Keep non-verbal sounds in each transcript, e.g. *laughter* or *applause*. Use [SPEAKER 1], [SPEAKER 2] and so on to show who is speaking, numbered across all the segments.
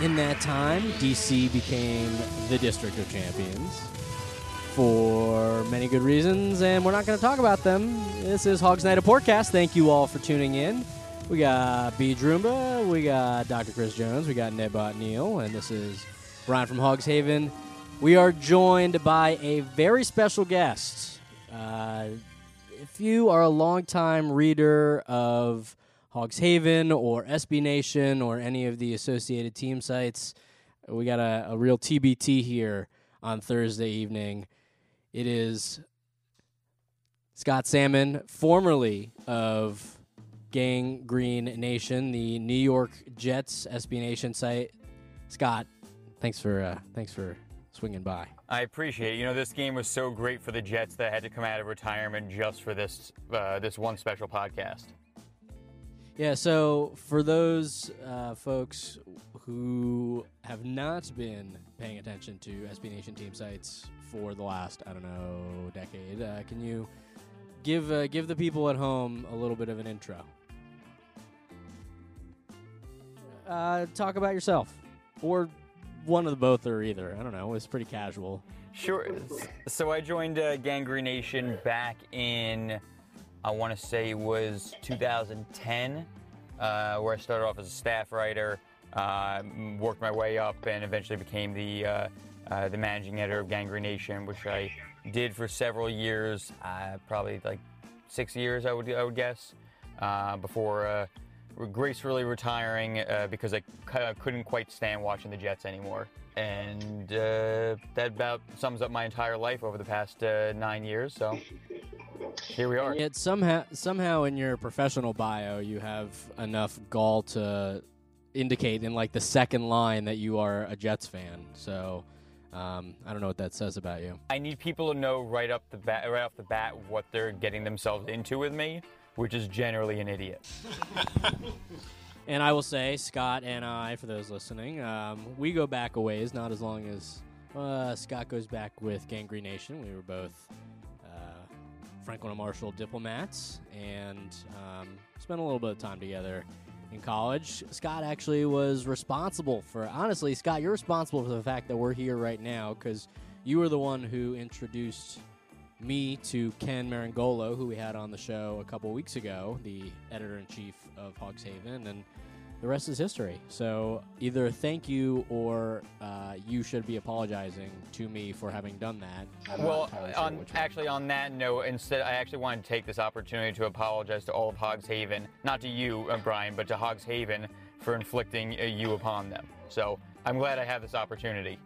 [SPEAKER 1] In that time, DC became the District of Champions for many good reasons, and we're not going to talk about them. This is Hogs Night of Porkcast. Thank you all for tuning in. We got B. Droomba, we got Dr. Chris Jones, we got Nebot Neal, and this is Bryan from Hogs Haven. We are joined by a very special guest. Uh, if you are a longtime reader of Hogs Haven or SB Nation or any of the associated team sites. We got a, a real TBT here on Thursday evening. It is Scott Salmon, formerly of Gang Green Nation, the New York Jets SB Nation site. Scott, thanks for uh, thanks for swinging by.
[SPEAKER 2] I appreciate it. You know, this game was so great for the Jets that I had to come out of retirement just for this uh, this one special podcast.
[SPEAKER 1] Yeah, so for those uh, folks who have not been paying attention to SB Nation team sites for the last, I don't know, decade, uh, can you give uh, give the people at home a little bit of an intro? Uh, talk about yourself, or one of the both, or either. I don't know. It's pretty casual.
[SPEAKER 2] Sure. So I joined uh, Gang Nation back in I want to say it was 2010, uh, where I started off as a staff writer, uh, worked my way up, and eventually became the uh, uh the managing editor of Gang Green Nation, which I did for several years, uh, probably like six years, I would I would guess, before gracefully retiring because I couldn't quite stand watching the Jets anymore. And that about sums up my entire life over the past nine years. So here we are.
[SPEAKER 1] Yet somehow, somehow in your professional bio, you have enough gall to indicate in like the second line that you are a Jets fan. So um, I don't know what that says about you.
[SPEAKER 2] I need people to know right up the bat, right off the bat, what they're getting themselves into with me, which is generally an idiot. *laughs*
[SPEAKER 1] and I will say, Scott and I, for those listening, um, we go back a ways, not as long as uh, Scott goes back with Gang Green Nation. We were both Franklin and Marshall diplomats and um, spent a little bit of time together in college. Scott actually was responsible for, honestly, Scott, you're responsible for the fact that we're here right now because you were the one who introduced me to Ken Meringolo, who we had on the show a couple weeks ago, the editor in chief of Hogs Haven. And the rest is history. So either thank you or uh, you should be apologizing to me for having done that.
[SPEAKER 2] I'm well, on, actually, on that note, instead, I actually wanted to take this opportunity to apologize to all of Hogs Haven, not to you, uh, Bryan, but to Hogs Haven for inflicting uh, you upon them. So I'm glad I have this opportunity.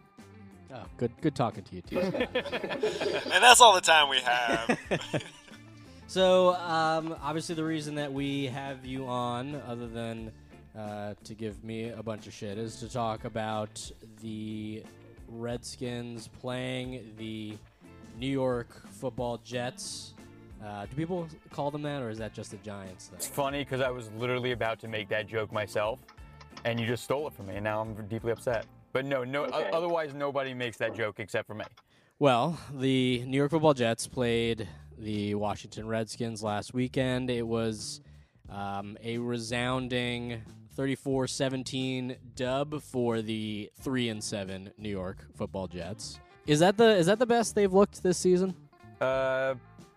[SPEAKER 1] Oh, good, good talking to you too. *laughs*
[SPEAKER 3] and that's all the time we have. *laughs*
[SPEAKER 1] so, um, obviously, the reason that we have you on, other than uh, to give me a bunch of shit is to talk about the Redskins playing the New York Football Jets. Uh, do people call them that, or is that just the Giants?
[SPEAKER 2] It's funny because I was literally about to make that joke myself, and you just stole it from me, and now I'm deeply upset. But no, no. Okay. otherwise, nobody makes that joke except for me.
[SPEAKER 1] Well, the New York Football Jets played the Washington Redskins last weekend. It was um, a resounding 34-17 dub for the 3 and 7 New York Football Jets. Is that the is that the best they've looked this season?
[SPEAKER 2] Uh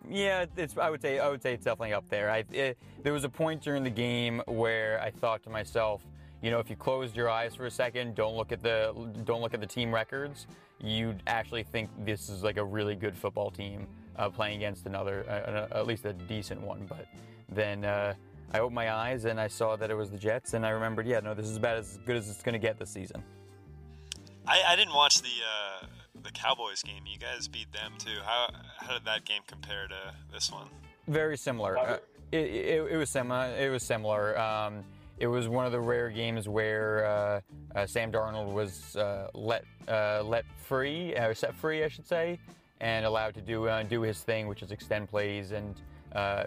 [SPEAKER 2] yeah, it's I would say I would say it's definitely up there. I it, there was a point during the game where I thought to myself, you know, if you closed your eyes for a second, don't look at the don't look at the team records, you'd actually think this is like a really good football team uh, playing against another, uh, uh, at least a decent one. But then uh, I opened my eyes and I saw that it was the Jets, and I remembered, yeah, no, this is about as good as it's going to get this season.
[SPEAKER 3] I, I didn't watch the uh, the Cowboys game. You guys beat them too. How how did that game compare to this one?
[SPEAKER 2] Very similar. Uh, it, it, it was similar. It was similar. Um, it was one of the rare games where uh, uh, Sam Darnold was uh, let uh, let free, uh, set free, I should say, and allowed to do do his thing, which is extend plays and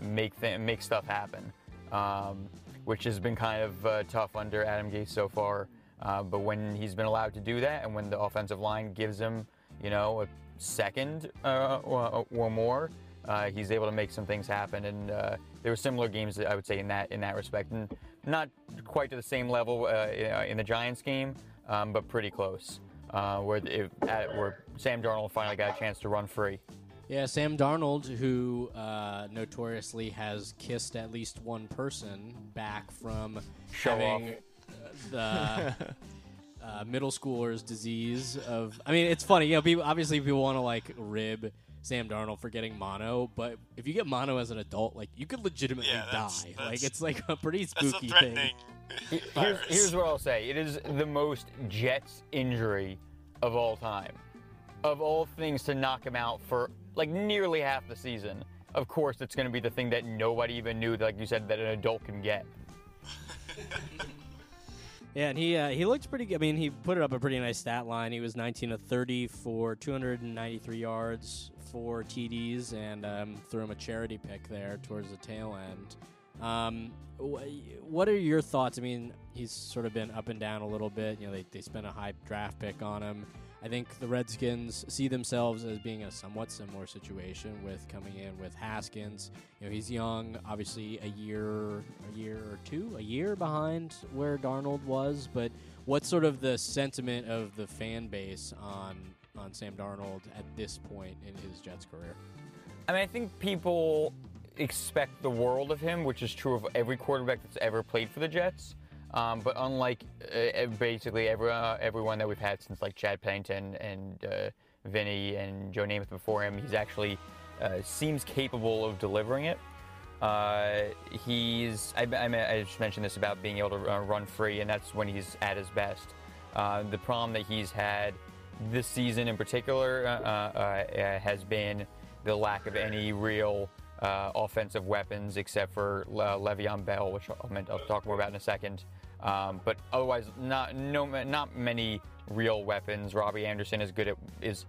[SPEAKER 2] make th- make stuff happen, um, which has been kind of tough under Adam Gase so far. but when he's been allowed to do that, and when the offensive line gives him, you know, a second or, or more, uh, he's able to make some things happen. And uh, there were similar games, I would say, in that in that respect, and not quite to the same level uh, in the Giants game, um, but pretty close, uh, where it, where Sam Darnold finally got a chance to run free.
[SPEAKER 1] Yeah, Sam Darnold, who uh, notoriously has kissed at least one person back from
[SPEAKER 2] Show
[SPEAKER 1] having the. *laughs* Uh, middle schoolers disease of I mean it's funny you know people obviously people want to like rib Sam Darnold for getting mono, but if you get mono as an adult, like you could legitimately
[SPEAKER 3] Yeah, that's-
[SPEAKER 1] die.
[SPEAKER 3] that's-
[SPEAKER 1] like it's like a pretty
[SPEAKER 3] That's a
[SPEAKER 1] spooky thing.
[SPEAKER 2] Here's, here's what I'll say. It is the most Jets injury of all time. Of all things to knock him out for like nearly half the season. Of course, it's going to be the thing that nobody even knew, like you said, that an adult can get. *laughs*
[SPEAKER 1] Yeah, and he uh, he looked pretty good. I mean, he put up a pretty nice stat line. He was 19 of 30 for 293 yards, four TDs, and um, threw him a charity pick there towards the tail end. Um, what are your thoughts? I mean, he's sort of been up and down a little bit. You know, they, they spent a high draft pick on him. I think the Redskins see themselves as being a somewhat similar situation with coming in with Haskins. You know, he's young, obviously a year, a year or two, a year behind where Darnold was. But what's sort of the sentiment of the fan base on on Sam Darnold at this point in his Jets career?
[SPEAKER 2] I mean, I think people expect the world of him, which is true of every quarterback that's ever played for the Jets. Um, but unlike uh, basically every, uh, everyone that we've had since like Chad Pennington and uh, Vinny and Joe Namath before him, he's actually uh, seems capable of delivering it. Uh, he's I, I, I just mentioned this about being able to uh, run free, and that's when he's at his best. The problem that he's had this season in particular has been the lack of any real offensive weapons except for uh, Le'Veon Bell, which I'll, I'll talk more about in a second. Um, but otherwise, not no not many real weapons. Robbie Anderson is good at is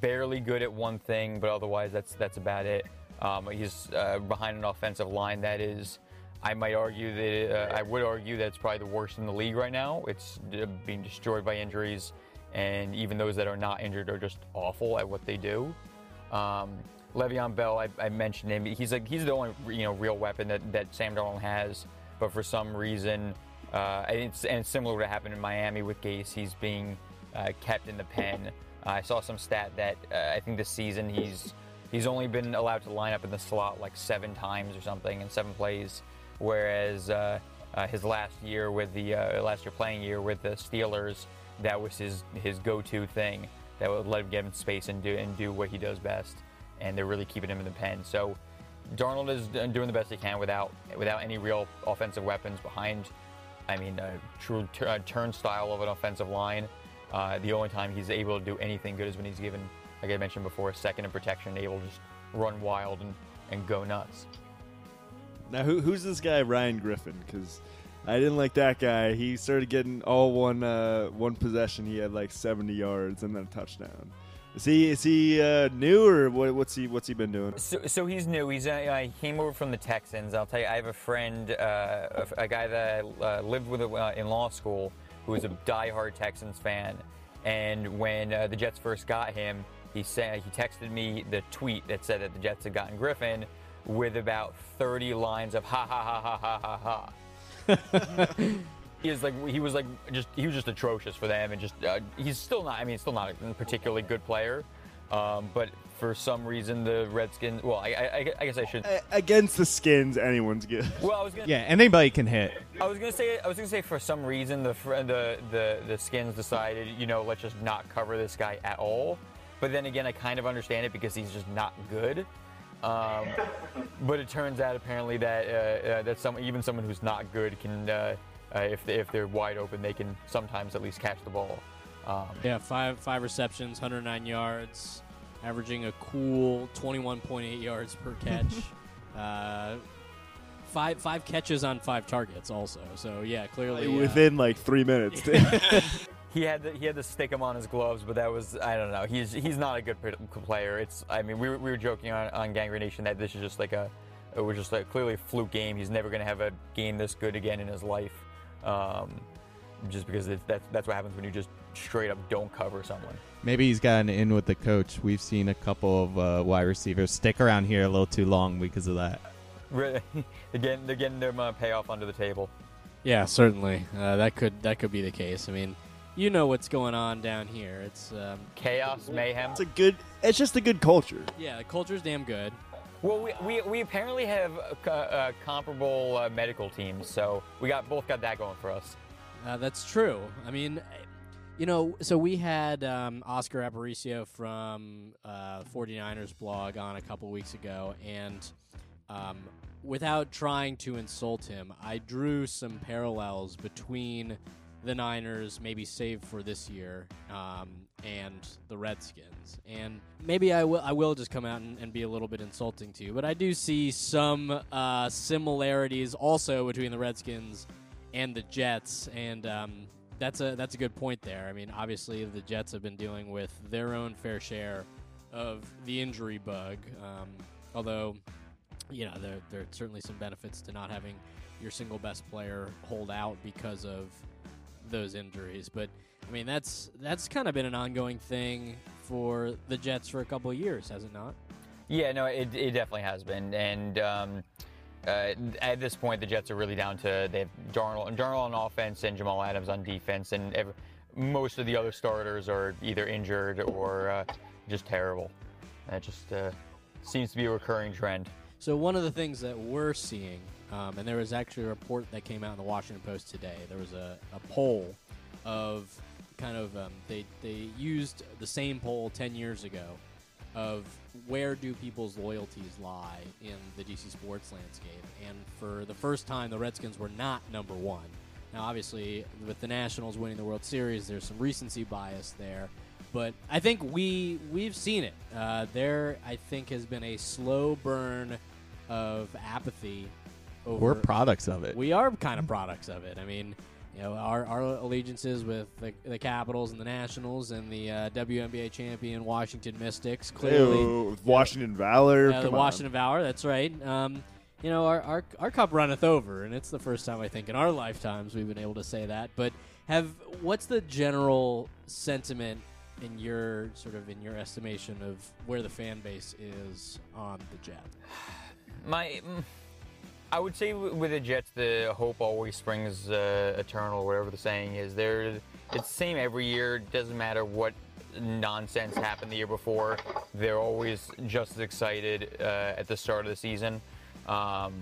[SPEAKER 2] barely good at one thing, but otherwise that's that's about it. Um, he's uh, behind an offensive line that is, I might argue that uh, I would argue that it's probably the worst in the league right now. It's uh, being destroyed by injuries, and even those that are not injured are just awful at what they do. Um, Le'Veon Bell, I, I mentioned him. He's like he's the only you know real weapon that, that Sam Darnold has, but for some reason, uh, and, it's, and it's similar to what happened in Miami with Gase. He's being uh, kept in the pen. I saw some stat that uh, I think this season he's he's only been allowed to line up in the slot like seven times or something in seven plays, whereas uh, uh, his last year with the uh, last year playing year with the Steelers, that was his his go-to thing that would let him get in space and do and do what he does best, and they're really keeping him in the pen. So Darnold is doing the best he can without without any real offensive weapons behind. I mean, a true t- uh, turnstile of an offensive line. Uh, the only time he's able to do anything good is when he's given, like I mentioned before, a second in protection, able to just run wild and, and go nuts.
[SPEAKER 4] Now, who, who's this guy, Ryan Griffin? Because I didn't like that guy. He started getting all one uh, one possession. He had like 70 yards and then a touchdown. Is he is he uh, new or what, what's he what's he been doing?
[SPEAKER 2] So, so he's new. He's uh, he came over from the Texans. I'll tell you, I have a friend, uh, a, a guy that I uh, lived with uh, in law school, who is a diehard Texans fan. And when uh, the Jets first got him, he said he texted me the tweet that said that the Jets had gotten Griffin, with about 30 lines of ha ha ha ha ha ha ha. *laughs* he is like he was like just he was just atrocious for them and just uh, he's still not I mean still not a particularly good player Um, but for some reason, the Redskins. Well, I, I, I guess I should.
[SPEAKER 4] A- Against the skins, anyone's good.
[SPEAKER 2] Well, I was gonna.
[SPEAKER 5] Yeah, anybody can hit.
[SPEAKER 2] I was gonna say. I was gonna say for some reason the fr- the the the Skins decided, you know, let's just not cover this guy at all. But then again, I kind of understand it because he's just not good. Um, but it turns out apparently that uh, uh, that some even someone who's not good can, uh, uh, if they, if they're wide open, they can sometimes at least catch the ball. Um,
[SPEAKER 1] Yeah, five five receptions, 109 yards, averaging a cool 21.8 yards per *laughs* catch. uh, five five catches on five targets, also. So yeah, clearly uh,
[SPEAKER 4] Within like three minutes. *laughs* *laughs*
[SPEAKER 2] he had to, he had to stick him on his gloves, but that was I don't know. He's he's not a good player. It's I mean we were, we were joking on on Gang Green Nation that this is just like a it was just like clearly a fluke game. He's never going to have a game this good again in his life, um, just because it's, that's that's what happens when you just straight up don't cover someone.
[SPEAKER 5] Maybe he's gotten in with the coach. We've seen a couple of uh, wide receivers stick around here a little too long because of that.
[SPEAKER 2] Really, *laughs* they're getting they're getting their uh, payoff under the table.
[SPEAKER 1] Yeah, certainly. Uh, that could that could be the case. I mean, you know what's going on down here. It's um,
[SPEAKER 2] Chaos, mayhem.
[SPEAKER 4] it's a good. It's just a good culture.
[SPEAKER 1] yeah, the culture's damn good.
[SPEAKER 2] Well, we, we, we apparently have uh, uh, comparable uh, medical teams, so we got both got that going for us.
[SPEAKER 1] Uh, that's true. I mean, you know, so we had um, Oscar Aparicio from uh, 49ers blog on a couple weeks ago, and um, without trying to insult him, I drew some parallels between the Niners, maybe save for this year, um, and the Redskins. And maybe I will I will just come out and, and be a little bit insulting to you, but I do see some uh, similarities also between the Redskins and the Jets, and um, that's a that's a good point there. I mean, obviously the Jets have been dealing with their own fair share of the injury bug, um, although you know there there are certainly some benefits to not having your single best player hold out because of those injuries. But I mean, that's that's kind of been an ongoing thing for the Jets for a couple of years, has it not?
[SPEAKER 2] Yeah, no, it, it definitely has been, and um, uh, at this point, the Jets are really down to they have Darnold, and Darnold on offense and Jamal Adams on defense, and ev most of the other starters are either injured or uh, just terrible. That just uh, seems to be a recurring trend.
[SPEAKER 1] So one of the things that we're seeing, um, and there was actually a report that came out in the Washington Post today. There was a, a poll of kind of um, they they used the same poll ten years ago of where do people's loyalties lie in the DC sports landscape, and for the first time, the Redskins were not number one. Now, obviously, with the Nationals winning the World Series, there's some recency bias there but I think we we've seen it. Uh, there, I think, has been a slow burn of apathy. Over,
[SPEAKER 5] We're products of it.
[SPEAKER 1] we are kind of products of it. I mean, you know, our, our allegiances with the, the Capitals and the Nationals and the uh, WNBA champion Washington Mystics clearly.
[SPEAKER 4] Ew, Washington Valor.
[SPEAKER 1] Uh, the
[SPEAKER 4] come on.
[SPEAKER 1] Washington Valor, that's right. Um, you know, our, our our cup runneth over, and it's the first time I think in our lifetimes we've been able to say that. But have what's the general sentiment in your sort of in your estimation of where the fan base is on the Jet? *sighs*
[SPEAKER 2] My, mm, I would say with the Jets, the hope always springs uh, eternal, whatever the saying is. There, it's the same every year. Doesn't matter what nonsense happened the year before. They're always just as excited uh, at the start of the season, um,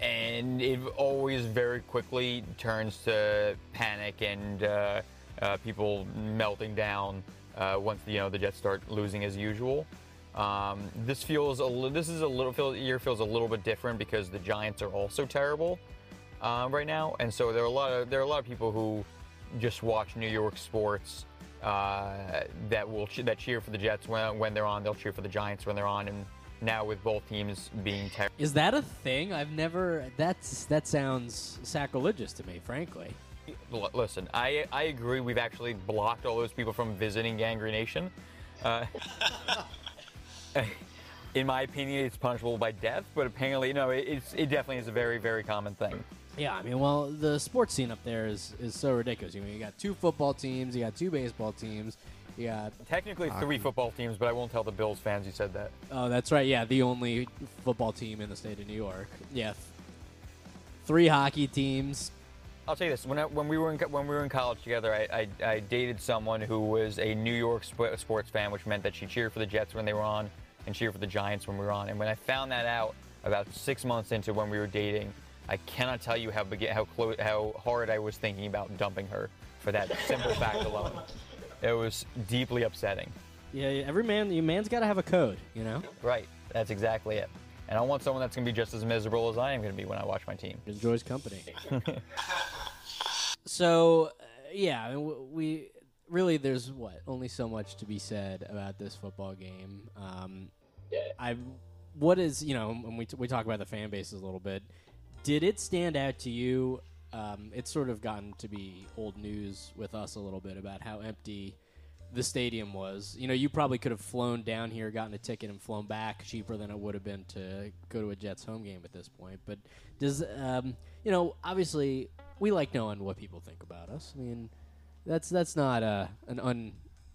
[SPEAKER 2] and it always very quickly turns to panic and uh, uh, people melting down uh, once you know the Jets start losing as usual. Um, this feels a this is a little feel, year feels a little bit different because the Giants are also terrible uh, right now, and so there are a lot of there are a lot of people who just watch New York sports uh, that will that cheer for the Jets when when they're on. They'll cheer for the Giants when they're on, and now with both teams being terrible.
[SPEAKER 1] Is that a thing? I've never. That's that sounds sacrilegious to me, frankly.
[SPEAKER 2] L- listen, I I agree. We've actually blocked all those people from visiting Gang Green Nation. Uh, *laughs* *laughs* in my opinion, it's punishable by death, but apparently, no, it, it's it definitely is a very very common thing.
[SPEAKER 1] Yeah, I mean, well, the sports scene up there is is so ridiculous. You mean, you got two football teams, you got two baseball teams, you got
[SPEAKER 2] Technically, three football teams, but I won't tell the Bills fans you said that.
[SPEAKER 1] oh, that's right, yeah, the only football team in the state of New York. Yeah, three hockey teams,
[SPEAKER 2] I'll tell you this: when I, when we were in when we were in college together, I, I, I dated someone who was a New York sports fan, which meant that she cheered for the Jets when they were on and cheered for the Giants when we were on. And when I found that out about six months into when we were dating, I cannot tell you how beg- how close how hard I was thinking about dumping her for that simple *laughs* fact alone. It was deeply upsetting.
[SPEAKER 1] Yeah, every man, you man's got to have a code, you know.
[SPEAKER 2] Right. That's exactly it. And I want someone that's going to be just as miserable as I am going to be when I watch my team.
[SPEAKER 1] enjoys company. *laughs* so, uh, yeah, I mean, w- we really there's what only so much to be said about this football game. Um, I what is you know when we t- we talk about the fan bases a little bit. Did it stand out to you? Um, it's sort of gotten to be old news with us a little bit about how empty the stadium was. You know, you probably could have flown down here, gotten a ticket, and flown back cheaper than it would have been to go to a Jets home game at this point. But does um, you know? Obviously, we like knowing what people think about us. I mean, that's that's not a an un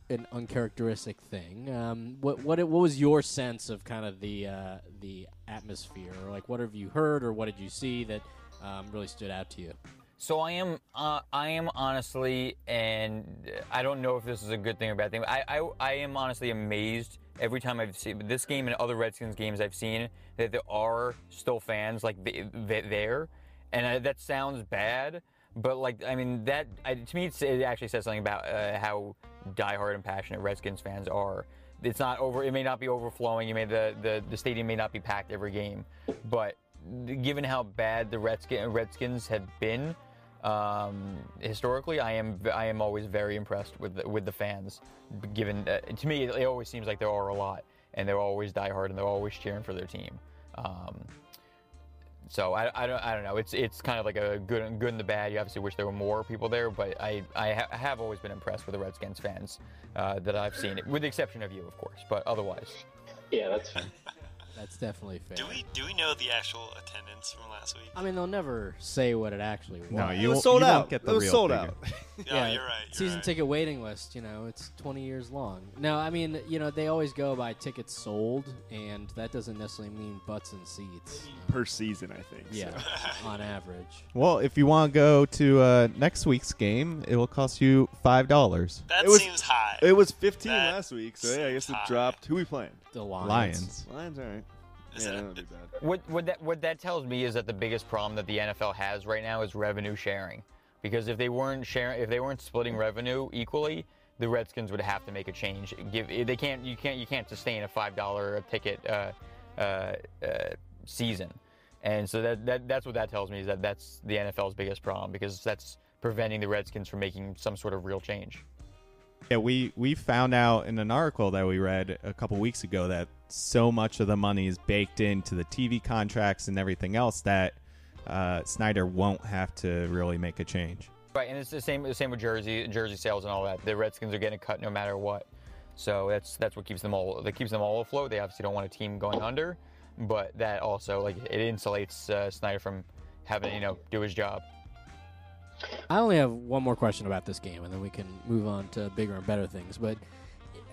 [SPEAKER 1] an uncharacteristic thing. Um, what what what was your sense of kind of the uh, the atmosphere? Or like, what have you heard, or what did you see that um, really stood out to you?
[SPEAKER 2] So I am, uh, I am honestly, and I don't know if this is a good thing or bad thing. I, I, I am honestly amazed every time I've seen this game and other Redskins games I've seen that there are still fans like th- th- there, and I, that sounds bad, but like I mean that I, to me it actually says something about uh, how diehard and passionate Redskins fans are. It's not over. It may not be overflowing. You may the, the the stadium may not be packed every game, but given how bad the Redskin, Redskins have been um, historically, I am I am always very impressed with the, with the fans. Given uh, to me, it, it always seems like there are a lot, and they're always diehard, and they're always cheering for their team. Um, so I, I don't I don't know. It's it's kind of like a good good and the bad. You obviously wish there were more people there, but I I, ha- have always been impressed with the Redskins fans uh, that I've seen, with the exception of you, of course. But otherwise,
[SPEAKER 6] Yeah, that's fine.
[SPEAKER 1] That's definitely fair.
[SPEAKER 3] Do we do we know the actual attendance from last week?
[SPEAKER 1] I mean, they'll never say what it actually was.
[SPEAKER 5] No,
[SPEAKER 4] It
[SPEAKER 5] you
[SPEAKER 4] was
[SPEAKER 5] won't-
[SPEAKER 4] sold
[SPEAKER 5] you
[SPEAKER 4] out.
[SPEAKER 5] get the
[SPEAKER 4] it was
[SPEAKER 5] real
[SPEAKER 4] sold
[SPEAKER 5] figure.
[SPEAKER 4] out. *laughs* *laughs*
[SPEAKER 3] Yeah, you're right. You're
[SPEAKER 1] season
[SPEAKER 3] right.
[SPEAKER 1] ticket waiting list. You know, it's 20 years long. No, I mean, you know, they always go by tickets sold, and that doesn't necessarily mean butts and seats.
[SPEAKER 4] per season, I think.
[SPEAKER 1] Yeah,
[SPEAKER 4] so. *laughs*
[SPEAKER 1] on average.
[SPEAKER 5] Well, if you want to go to uh, next week's game, it will cost you five dollars.
[SPEAKER 3] That
[SPEAKER 4] It was-
[SPEAKER 3] seems high.
[SPEAKER 4] It was 15
[SPEAKER 3] That
[SPEAKER 4] last week, so yeah, I guess it
[SPEAKER 3] seems
[SPEAKER 4] dropped. Who we playing?
[SPEAKER 1] The Lions.
[SPEAKER 5] Lions.
[SPEAKER 4] Lions, all right. Yeah, that'll be bad.
[SPEAKER 2] What, what that what that tells me is that the biggest problem that the NFL has right now is revenue sharing. Because if they weren't sharing, if they weren't splitting revenue equally, the Redskins would have to make a change. Give they can't you can't you can't sustain a five dollar a ticket uh, uh, uh, season, and so that, that that's what that tells me is that that's the NFL's biggest problem because that's preventing the Redskins from making some sort of real change.
[SPEAKER 5] Yeah, we we found out in an article that we read a couple weeks ago that so much of the money is baked into the TV contracts and everything else that uh, Snyder won't have to really make a change.
[SPEAKER 2] Right, and it's the same the same with jersey jersey sales and all that. The Redskins are getting cut no matter what. So that's that's what keeps them all that keeps them all afloat. They obviously don't want a team going under, but that also like it insulates uh, Snyder from having you know do his job.
[SPEAKER 1] I only have one more question about this game, and then we can move on to bigger and better things. But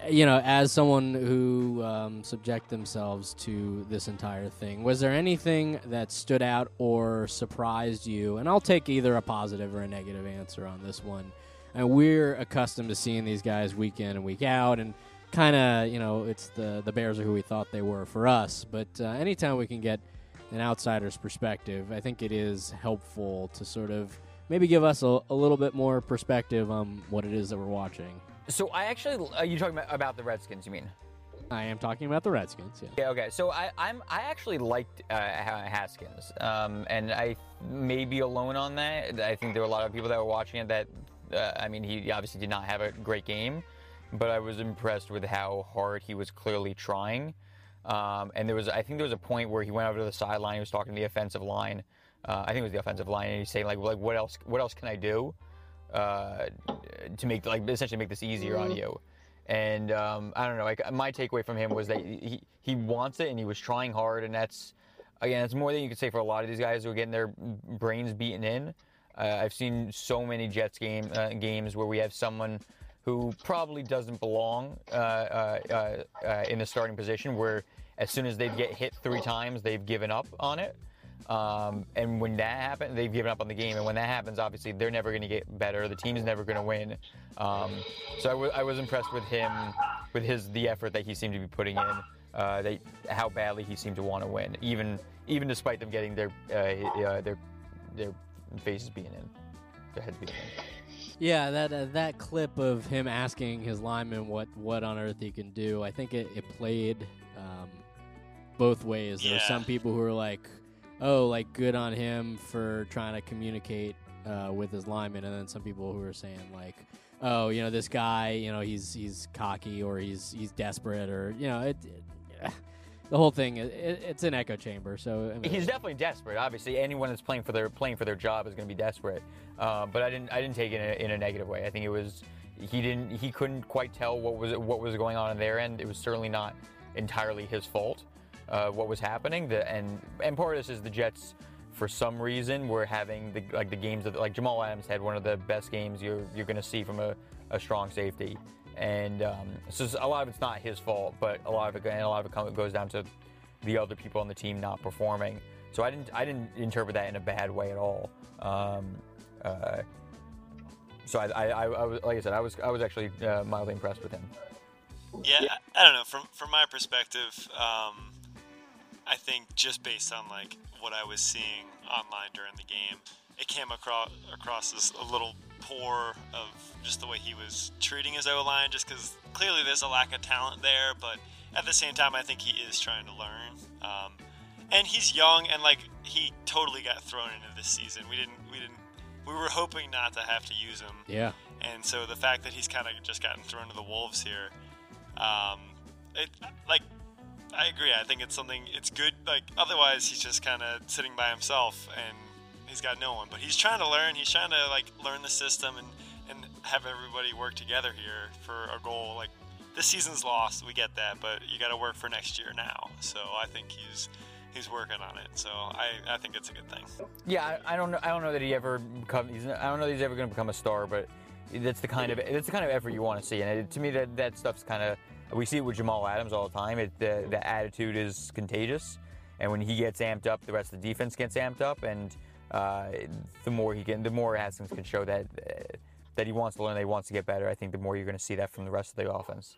[SPEAKER 1] you know, as someone who um, subject themselves to this entire thing, was there anything that stood out or surprised you? And I'll take either a positive or a negative answer on this one. And we're accustomed to seeing these guys week in and week out, and kind of, you know, it's the the Bears are who we thought they were for us. But uh, anytime we can get an outsider's perspective, I think it is helpful to sort of maybe give us a, a little bit more perspective on what it is that we're watching.
[SPEAKER 2] So I actually uh, you talking about, about the Redskins? You mean?
[SPEAKER 1] I am talking about the Redskins. Yeah.
[SPEAKER 2] Yeah. Okay. So I I'm I actually liked uh, Ha- Haskins, um, and I may be alone on that. I think there were a lot of people that were watching it that uh, I mean he obviously did not have a great game, but I was impressed with how hard he was clearly trying. Um, and there was I think there was a point where he went over to the sideline. He was talking to the offensive line. Uh, I think it was the offensive line, and he's saying like like what else what else can I do uh, to make like essentially make this easier on you. And um, I don't know. Like my takeaway from him was that he he wants it and he was trying hard, and that's again, it's more than you could say for a lot of these guys who are getting their brains beaten in. Uh, I've seen so many Jets game uh, games where we have someone who probably doesn't belong uh, uh, uh, uh, in the starting position, where as soon as they get hit three times, they've given up on it. Um, and when that happens, they've given up on the game. And when that happens, obviously, they're never going to get better. The team's never going to win. Um, so I, w- I was impressed with him, with his the effort that he seemed to be putting in. Uh, they, how badly he seemed to want to win, even even despite them getting their uh, uh, their their faces being in, their heads being in.
[SPEAKER 1] Yeah, that uh, that clip of him asking his lineman what what on earth he can do, I think it, it played um, both ways. There were some people who were like, "Oh, like good on him for trying to communicate uh, with his lineman," and then some people who are saying like, "Oh, you know, this guy, you know, he's he's cocky or he's he's desperate or you know, it." it *sighs* the whole thing, it, it, it's an echo chamber. So
[SPEAKER 2] He's definitely desperate. Obviously, anyone that's playing for their playing for their job is going to be desperate. Uh, but I didn't I didn't take it in a, in a negative way. I think it was he didn't he couldn't quite tell what was what was going on in their end. It was certainly not entirely his fault uh, what was happening. The, and and part of this is the Jets. For some reason, were having the like the games that like Jamal Adams had one of the best games you're you're going to see from a, a strong safety, and um, so a lot of it's not his fault, but a lot of it and a lot of it goes down to the other people on the team not performing. So I didn't I didn't interpret that in a bad way at all. Um, uh, so I, I, I, was like I said I was I was actually uh, mildly impressed with him.
[SPEAKER 3] Yeah, I don't know. From from my perspective, um, I think just based on like what I was seeing online during the game, it came across across as a little poor of just the way he was treating his O line. Just because clearly there's a lack of talent there, but at the same time, I think he is trying to learn. Um, and he's young, and like he totally got thrown into this season. We didn't we didn't we were hoping not to have to use him.
[SPEAKER 1] yeah.
[SPEAKER 3] And so the fact that he's kind of just gotten thrown to the wolves here, um, it like I agree. I think it's something. It's good. Like otherwise, he's just kind of sitting by himself and he's got no one. But he's trying to learn. He's trying to like learn the system and and have everybody work together here for a goal. Like this season's lost. We get that, but you got to work for next year now. So I think he's he's working on it. So I, I think it's a good thing.
[SPEAKER 2] Yeah, I, I don't know I don't know that he ever become he's, I don't know that he's ever going to become a star, but that's the kind of that's the kind of effort you want to see. And it, to me, that that stuff's kind of we see it with Jamal Adams all the time. It, the the attitude is contagious, and when he gets amped up, the rest of the defense gets amped up, and uh, the more he can, the more Haskins can show that uh, that he wants to learn, that he wants to get better. I think the more you're going to see that from the rest of the offense.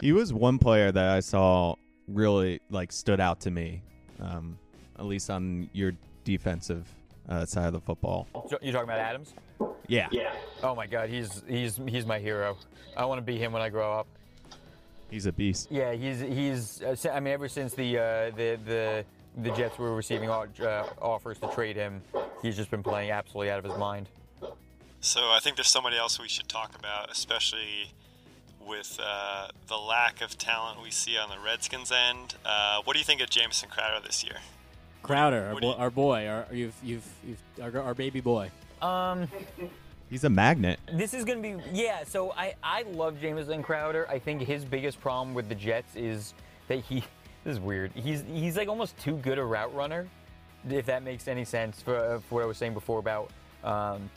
[SPEAKER 5] He was one player that I saw really like stood out to me, um, at least on your defensive uh, side of the football.
[SPEAKER 2] So- You talking about Adams?
[SPEAKER 5] Yeah.
[SPEAKER 2] Yeah, Oh my God, he's he's he's my hero. I want to be him when I grow up.
[SPEAKER 5] He's a beast.
[SPEAKER 2] Yeah, he's he's. Uh, I mean, ever since the uh, the the the Jets were receiving o- uh, offers to trade him, he's just been playing absolutely out of his mind.
[SPEAKER 3] So I think there's somebody else we should talk about, especially with uh, the lack of talent we see on the Redskins end. Uh, what do you think of Jamison Crowder this year?
[SPEAKER 1] Crowder, our, bo-
[SPEAKER 3] you-
[SPEAKER 1] our boy, our you've you've, you've our, our baby boy.
[SPEAKER 2] Um,
[SPEAKER 5] He's a magnet.
[SPEAKER 2] this is gonna be yeah. So I I love Jamison Crowder. I think his biggest problem with the Jets is that he. *laughs* This is weird. He's he's like almost too good a route runner, if that makes any sense for, uh, for what I was saying before about um,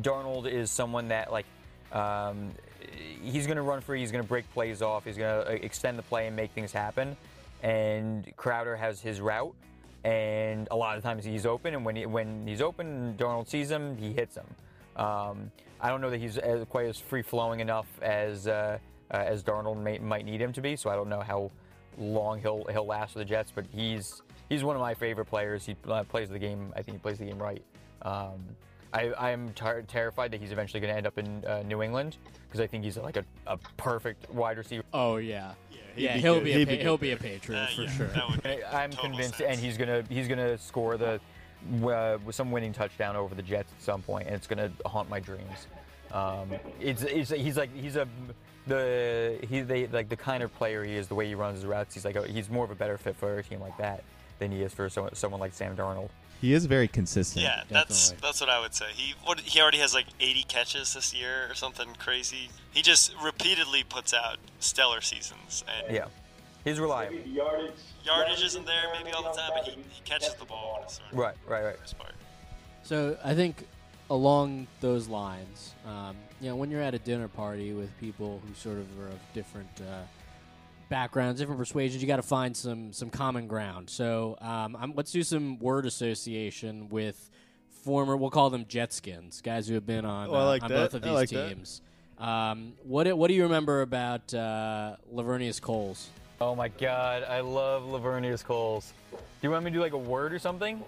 [SPEAKER 2] Darnold is someone that like um, he's going to run free, he's going to break plays off, he's going to extend the play and make things happen. And Crowder has his route, and a lot of times he's open, and when he, when he's open, Darnold sees him, he hits him. Um, I don't know that he's as, quite as free flowing enough as uh, uh, as Darnold may, might need him to be. So I don't know how long he'll he'll last for the Jets, but he's he's one of my favorite players. He uh, plays the game. I think he plays the game right. Um, I, I'm ter- terrified that he's eventually going to end up in uh, New England because I think he's like a, a perfect wide receiver.
[SPEAKER 1] Oh yeah,
[SPEAKER 4] he'd
[SPEAKER 1] yeah.
[SPEAKER 4] be
[SPEAKER 1] he'll
[SPEAKER 4] good.
[SPEAKER 1] be a
[SPEAKER 4] he'd
[SPEAKER 1] pa-
[SPEAKER 4] be
[SPEAKER 1] he'll be a patriot
[SPEAKER 3] Uh,
[SPEAKER 1] for
[SPEAKER 3] yeah,
[SPEAKER 1] sure.
[SPEAKER 3] that would make
[SPEAKER 2] I'm convinced,
[SPEAKER 3] sense.
[SPEAKER 2] and he's gonna he's gonna score the uh, with some winning touchdown over the Jets at some point, and it's gonna haunt my dreams. Um, it's, it's he's like he's a the he they like the kind of player he is, the way he runs his routes. He's like a, he's more of a better fit for a team like that than he is for someone, someone like Sam Darnold.
[SPEAKER 5] He is very consistent.
[SPEAKER 3] Yeah, that's that's what I would say. He what he already has like 80 catches this year or something crazy. He just repeatedly puts out stellar seasons, and
[SPEAKER 2] Yeah, he's reliable.
[SPEAKER 3] yardage isn't there maybe all the time, but he, he catches the ball on it's thrown.
[SPEAKER 2] Right, right, right.
[SPEAKER 3] For the most part.
[SPEAKER 1] So I think along those lines, um, you know, when you're at a dinner party with people who sort of are of different uh, backgrounds, different persuasions. You got to find some some common ground. So um, I'm, let's do some word association with former. We'll call them Jetskins, guys who have been on,
[SPEAKER 4] Oh,
[SPEAKER 1] uh,
[SPEAKER 4] like
[SPEAKER 1] on both of these
[SPEAKER 4] like
[SPEAKER 1] teams. Um, what do- what do you remember about uh, Laveranues Coles?
[SPEAKER 2] Oh my God, I love Laveranues Coles. Do you want me to do like a word or something?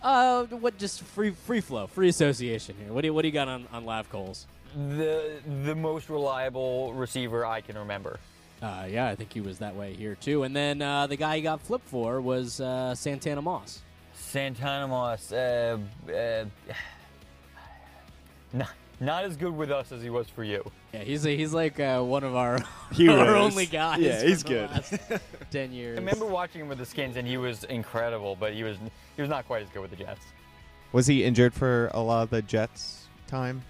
[SPEAKER 1] Uh, what just free free flow, free association here. What do you, what do you got on on Lav Coles?
[SPEAKER 2] The the most reliable receiver I can remember.
[SPEAKER 1] Uh, yeah, I think he was that way here too. And then uh, the guy he got flipped for was uh, Santana Moss.
[SPEAKER 2] Santana Moss, uh, uh, *sighs* not, not as good with us as he was for you.
[SPEAKER 1] Yeah, he's a, he's like uh, one of our, *laughs* our only guys.
[SPEAKER 4] Yeah, he's good. *laughs*
[SPEAKER 1] Ten years.
[SPEAKER 2] I remember watching him with the Skins, and he was incredible, but he was he was not quite as good with the Jets.
[SPEAKER 5] Was he injured for a lot of the Jets time?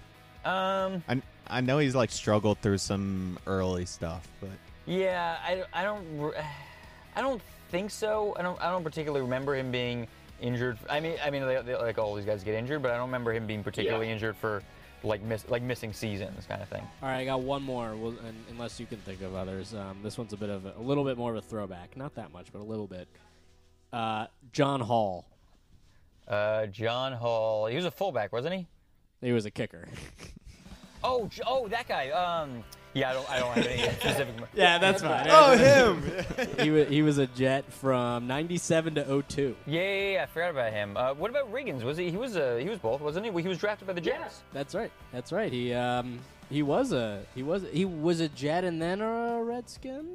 [SPEAKER 2] Um,
[SPEAKER 5] I, I know he's like struggled through some early stuff, but
[SPEAKER 2] yeah, I, I don't *sighs* I don't think so. I don't I don't particularly remember him being injured. I mean I mean they, they- like all these guys get injured, but I don't remember him being particularly injured for like miss like missing seasons kind of thing.
[SPEAKER 1] All right, I got one more. Well, and, unless you can think of others, um, this one's a bit of a, a little bit more of a throwback. Not that much, but a little bit. Uh, John Hall.
[SPEAKER 2] Uh, John Hall, he was a fullback, wasn't he?
[SPEAKER 1] He was a kicker. *laughs*
[SPEAKER 2] Oh, oh, that guy. Um, yeah, I don't, I don't have any *laughs* specific.
[SPEAKER 1] yeah, that's fine. *laughs*
[SPEAKER 4] Oh, him! *laughs*
[SPEAKER 1] he was he was a Jet from '97 to 02.
[SPEAKER 2] Yeah, yeah, yeah, I forgot about him. Uh, what about Riggins? Was he? He was uh, he was both, wasn't he? Well, he was drafted by the Jets.
[SPEAKER 1] That's right. That's right. He um he was a he was he was a Jet and then a Redskin?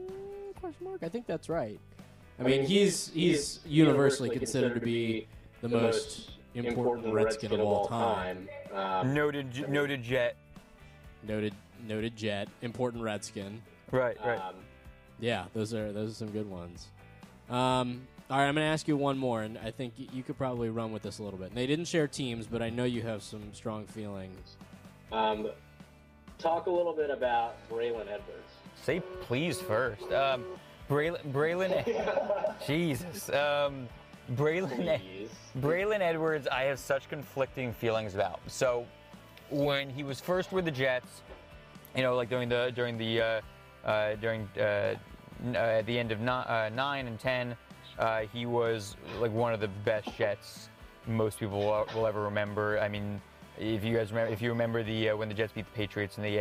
[SPEAKER 1] Question mark. I think that's right. I mean, he's he's universally considered to be the most important Redskin of all time.
[SPEAKER 2] Noted, J- noted Jet.
[SPEAKER 1] Noted noted Jet, important Redskin.
[SPEAKER 2] Right, right.
[SPEAKER 1] Yeah, those are those are some good ones. Um, all right, I'm going to ask you one more, and I think you could probably run with this a little bit. They didn't share teams, but I know you have some strong feelings.
[SPEAKER 6] Um, talk a little bit about Braylon Edwards.
[SPEAKER 2] Say please first. Um, Braylon, Braylon, *laughs* Jesus. Um, Braylon,
[SPEAKER 6] Please.
[SPEAKER 2] Braylon Edwards, I have such conflicting feelings about. So, when he was first with the Jets, you know, like during the during the uh, uh, during uh, uh, at the end of ni- uh, nine and ten, uh, he was like one of the best Jets most people will, will ever remember. I mean, if you guys remember, if you remember the when the Jets beat the Patriots in the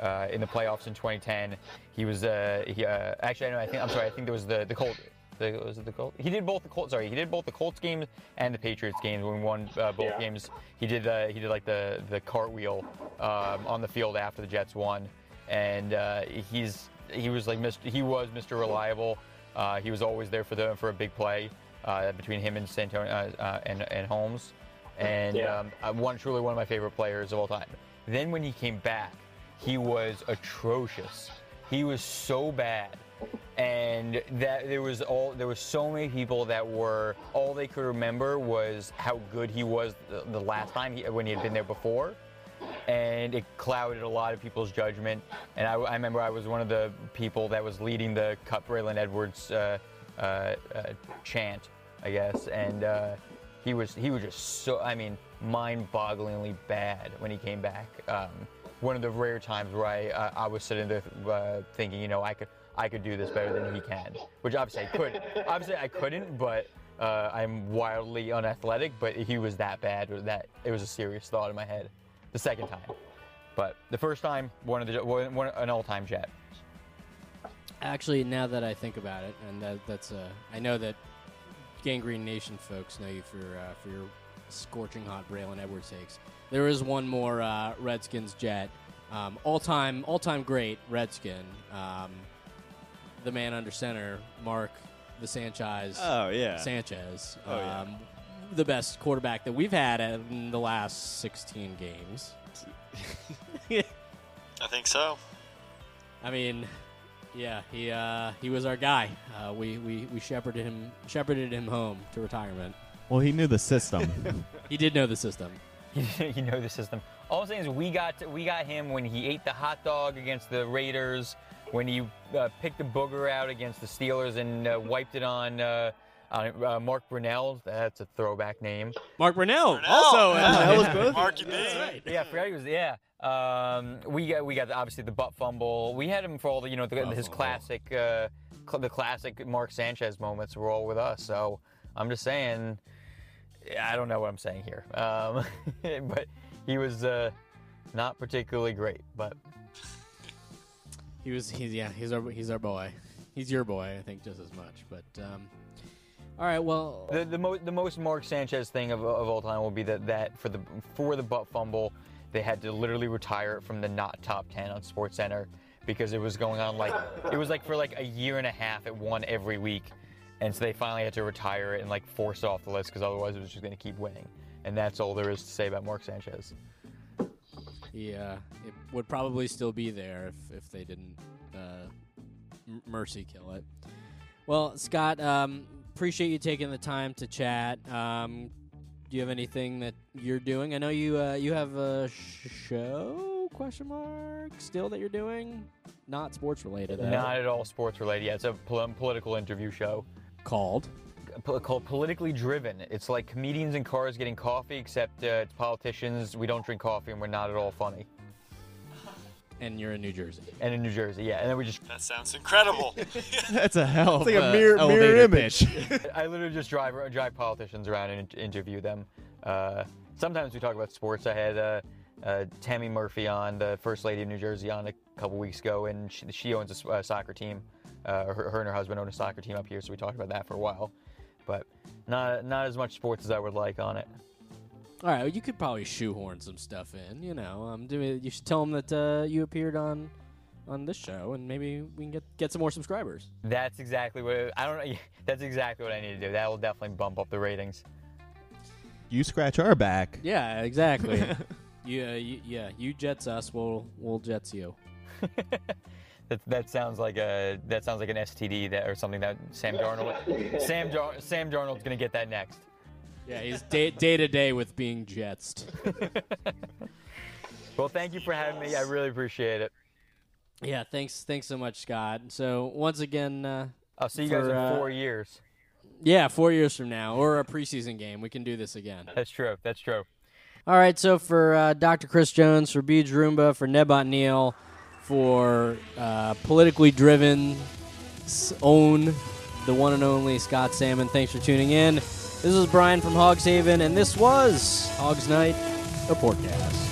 [SPEAKER 2] uh, in the playoffs in 2010, he was uh, he, uh, actually I know I think I'm sorry I think there was the the Colt. The, was it the Colts? He did both the Colts. Sorry, he did both the Colts games and the Patriots games when we won uh, both
[SPEAKER 6] Yeah.
[SPEAKER 2] games. He did uh, he did like the the cartwheel um, on the field after the Jets won, and uh, he's he was like Mr. He was Mr. Reliable. Uh, he was always there for the for a big play uh, between him and Santonio uh, uh, and and Holmes, and
[SPEAKER 6] Yeah.
[SPEAKER 2] um, one truly one of my favorite players of all time. Then when he came back, he was atrocious. He was so bad, and that there was all there was so many people that were all they could remember was how good he was the, the last time he, when he had been there before and it clouded a lot of people's judgment. And I, I remember I was one of the people that was leading the Cut Braylon Edwards uh, uh, uh, chant, I guess. And uh, he was he was just so I mean mind-bogglingly bad when he came back. Um, one of the rare times where I uh, I was sitting there uh, thinking, you know, I could I could do this better than he can, which obviously I could. obviously I couldn't, but. Uh, I'm wildly unathletic, but he was that bad that it was a serious thought in my head the second time. But the first time, one of the one, one, an all-time jet.
[SPEAKER 1] Actually, now that I think about it, and that, that's uh, I know that Gang Green Nation folks know you for uh, for your scorching hot Braylon Edwards takes. There is one more uh, Redskins jet, um, all time all time great Redskin, um, the man under center, Mark the Sanchez.
[SPEAKER 4] Oh, yeah.
[SPEAKER 1] Sanchez.
[SPEAKER 4] Oh, yeah.
[SPEAKER 1] um, the best quarterback that we've had in the last 16 games. *laughs*
[SPEAKER 3] I think so.
[SPEAKER 1] I mean, yeah, he uh, he was our guy. Uh, we, we we shepherded him shepherded him home to retirement.
[SPEAKER 5] well, he knew the system. *laughs*
[SPEAKER 1] He did know the system. *laughs*
[SPEAKER 2] you know the system. All I'm saying is we got we got him when he ate the hot dog against the Raiders, when he uh, picked the booger out against the Steelers and uh, wiped it on uh, Uh, uh, Mark Brunell, that's a throwback name.
[SPEAKER 1] Mark Brunell,
[SPEAKER 3] Brunell,
[SPEAKER 1] also.
[SPEAKER 3] yeah.
[SPEAKER 4] That was both.
[SPEAKER 3] Marky B.
[SPEAKER 2] Yeah, I forgot he was. Yeah, um, we got we got obviously the butt fumble. We had him for all the you know the, his classic, uh, cl- the classic Mark Sanchez moments were all with us. So I'm just saying, I don't know what I'm saying here, um, *laughs* but he was uh, not particularly great. But
[SPEAKER 1] He was. He's yeah. He's our. He's our boy. He's your boy. I think just as much. But um, all right. Well,
[SPEAKER 2] the the, mo- the most Mark Sanchez thing of, of all time will be that that for the for the butt fumble, they had to literally retire it from the not top ten on Sports Center because it was going on like it was like for like a year and a half. It won every week, and so they finally had to retire it and like force it off the list because otherwise it was just going to keep winning. And that's all there is to say about Mark Sanchez.
[SPEAKER 1] Yeah, it would probably still be there if if they didn't uh, m- mercy kill it. Well, Scott, um, appreciate you taking the time to chat. Um, do you have anything that you're doing? I know you uh, you have a sh- show question mark still that you're doing, not sports related. though.
[SPEAKER 2] Not at all sports related. Yeah, it's a pol- political interview show.
[SPEAKER 1] called.
[SPEAKER 2] Po- called Politically Driven. It's like comedians in cars getting coffee, except uh, it's politicians. We don't drink coffee and we're not at all funny. *laughs*
[SPEAKER 1] And you're in New Jersey.
[SPEAKER 2] And in New Jersey, yeah. And then we just,
[SPEAKER 3] That sounds incredible. *laughs*
[SPEAKER 5] That's a hell
[SPEAKER 4] It's like a
[SPEAKER 5] a
[SPEAKER 4] mirror, mirror image. *laughs*
[SPEAKER 2] I literally just drive drive politicians around and interview them. Uh, sometimes we talk about sports. I had uh, uh, Tammy Murphy on, the First Lady of New Jersey, on a couple weeks ago, and she, she owns a uh, soccer team. Uh, her, her and her husband own a soccer team up here, so we talked about that for a while. But not not as much sports as I would like on it.
[SPEAKER 1] All right, well, you could probably shoehorn some stuff in. You know, um, do it, you should tell them that uh, you appeared on on this show, and maybe we can get get some more subscribers.
[SPEAKER 2] That's exactly what I don't. *laughs* That's exactly what I need to do. That will definitely bump up the ratings.
[SPEAKER 5] You scratch our back.
[SPEAKER 1] Yeah, exactly. *laughs* yeah, you, yeah, you jets us, we'll we'll jets you. *laughs*
[SPEAKER 2] That, that sounds like a that sounds like an STD that or something that Sam Darnold Sam Dar- Sam Darnold's gonna get that next.
[SPEAKER 1] Yeah, he's day day to day with being jetsed. *laughs*
[SPEAKER 2] Well, thank you for having me. I really appreciate it.
[SPEAKER 1] yeah, thanks thanks so much, Scott. So once again, uh,
[SPEAKER 2] I'll see you guys
[SPEAKER 1] For,
[SPEAKER 2] in
[SPEAKER 1] uh,
[SPEAKER 2] four years.
[SPEAKER 1] yeah, four years from now or a preseason game, we can do this again.
[SPEAKER 2] That's true. That's true.
[SPEAKER 1] All right, so for uh, Dr. Chris Jones, for Beej Roomba, for Nebot Neal, for uh, politically driven, own the one and only Scott Salmon, thanks for tuning in. This is Bryan from Hogs Haven, and this was Hogs Night, a Porkcast.